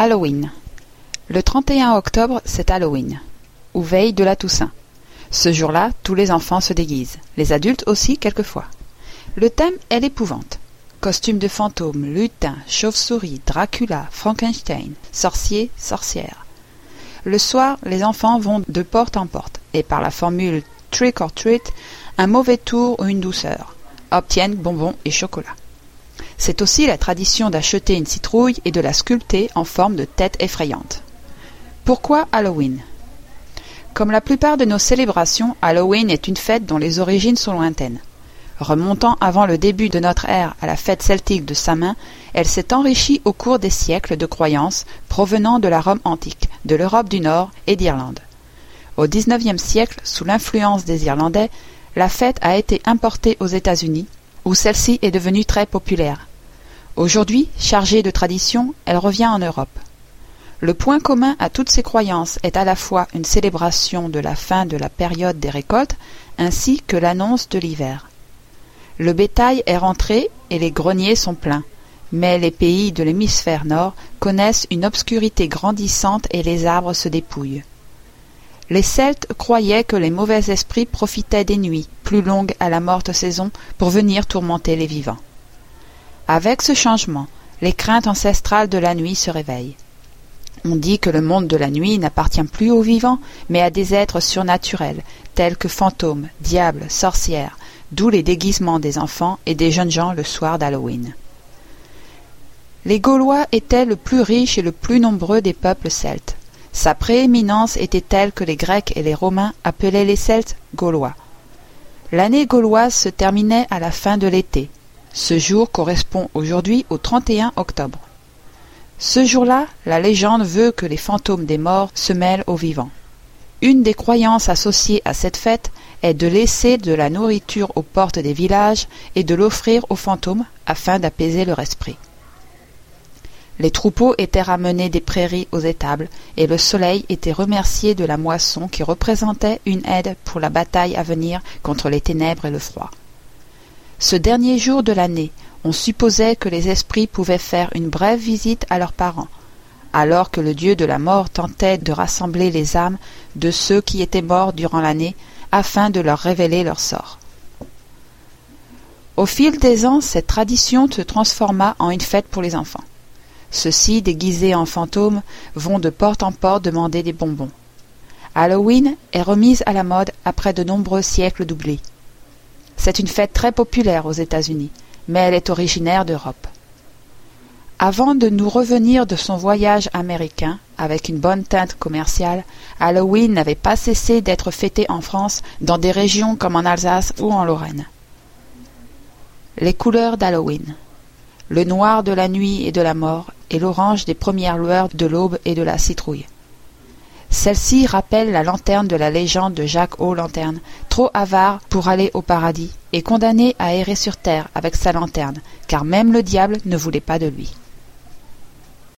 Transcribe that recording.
Halloween. Le 31 octobre, c'est Halloween, ou veille de la Toussaint. Ce jour-là, tous les enfants se déguisent, les adultes aussi quelquefois. Le thème est l'épouvante. Costumes de fantômes, lutins, chauves-souris, Dracula, Frankenstein, sorciers, sorcières. Le soir, les enfants vont de porte en porte, et par la formule trick or treat, un mauvais tour ou une douceur, obtiennent bonbons et chocolat. C'est aussi la tradition d'acheter une citrouille et de la sculpter en forme de tête effrayante. Pourquoi Halloween? Comme la plupart de nos célébrations, Halloween est une fête dont les origines sont lointaines. Remontant avant le début de notre ère à la fête celtique de Samin, elle s'est enrichie au cours des siècles de croyances provenant de la Rome antique, de l'Europe du Nord et d'Irlande. Au XIXe siècle, sous l'influence des Irlandais, la fête a été importée aux États-Unis, où celle-ci est devenue très populaire. Aujourd'hui, chargée de tradition, elle revient en Europe. Le point commun à toutes ces croyances est à la fois une célébration de la fin de la période des récoltes ainsi que l'annonce de l'hiver. Le bétail est rentré et les greniers sont pleins, mais les pays de l'hémisphère nord connaissent une obscurité grandissante et les arbres se dépouillent. Les Celtes croyaient que les mauvais esprits profitaient des nuits, plus longues à la morte saison, pour venir tourmenter les vivants. Avec ce changement, les craintes ancestrales de la nuit se réveillent. On dit que le monde de la nuit n'appartient plus aux vivants, mais à des êtres surnaturels, tels que fantômes, diables, sorcières, d'où les déguisements des enfants et des jeunes gens le soir d'Halloween. Les Gaulois étaient le plus riche et le plus nombreux des peuples celtes. Sa prééminence était telle que les Grecs et les Romains appelaient les Celtes Gaulois. L'année gauloise se terminait à la fin de l'été. Ce jour correspond aujourd'hui au 31 octobre. Ce jour-là, la légende veut que les fantômes des morts se mêlent aux vivants. Une des croyances associées à cette fête est de laisser de la nourriture aux portes des villages et de l'offrir aux fantômes afin d'apaiser leur esprit. Les troupeaux étaient ramenés des prairies aux étables, et le soleil était remercié de la moisson qui représentait une aide pour la bataille à venir contre les ténèbres et le froid. Ce dernier jour de l'année, on supposait que les esprits pouvaient faire une brève visite à leurs parents, alors que le dieu de la mort tentait de rassembler les âmes de ceux qui étaient morts durant l'année afin de leur révéler leur sort. Au fil des ans, cette tradition se transforma en une fête pour les enfants. Ceux-ci, déguisés en fantômes, vont de porte en porte demander des bonbons. Halloween est remise à la mode après de nombreux siècles d'oubli. C'est une fête très populaire aux États-Unis, mais elle est originaire d'Europe. Avant de nous revenir de son voyage américain, avec une bonne teinte commerciale, Halloween n'avait pas cessé d'être fêté en France, dans des régions comme en Alsace ou en Lorraine. Les couleurs d'Halloween. Le noir de la nuit et de la mort, et l'orange des premières lueurs de l'aube et de la citrouille. Celle-ci rappelle la lanterne de la légende de Jacques aux Lanterne, trop avare pour aller au paradis, et condamné à errer sur terre avec sa lanterne, car même le diable ne voulait pas de lui.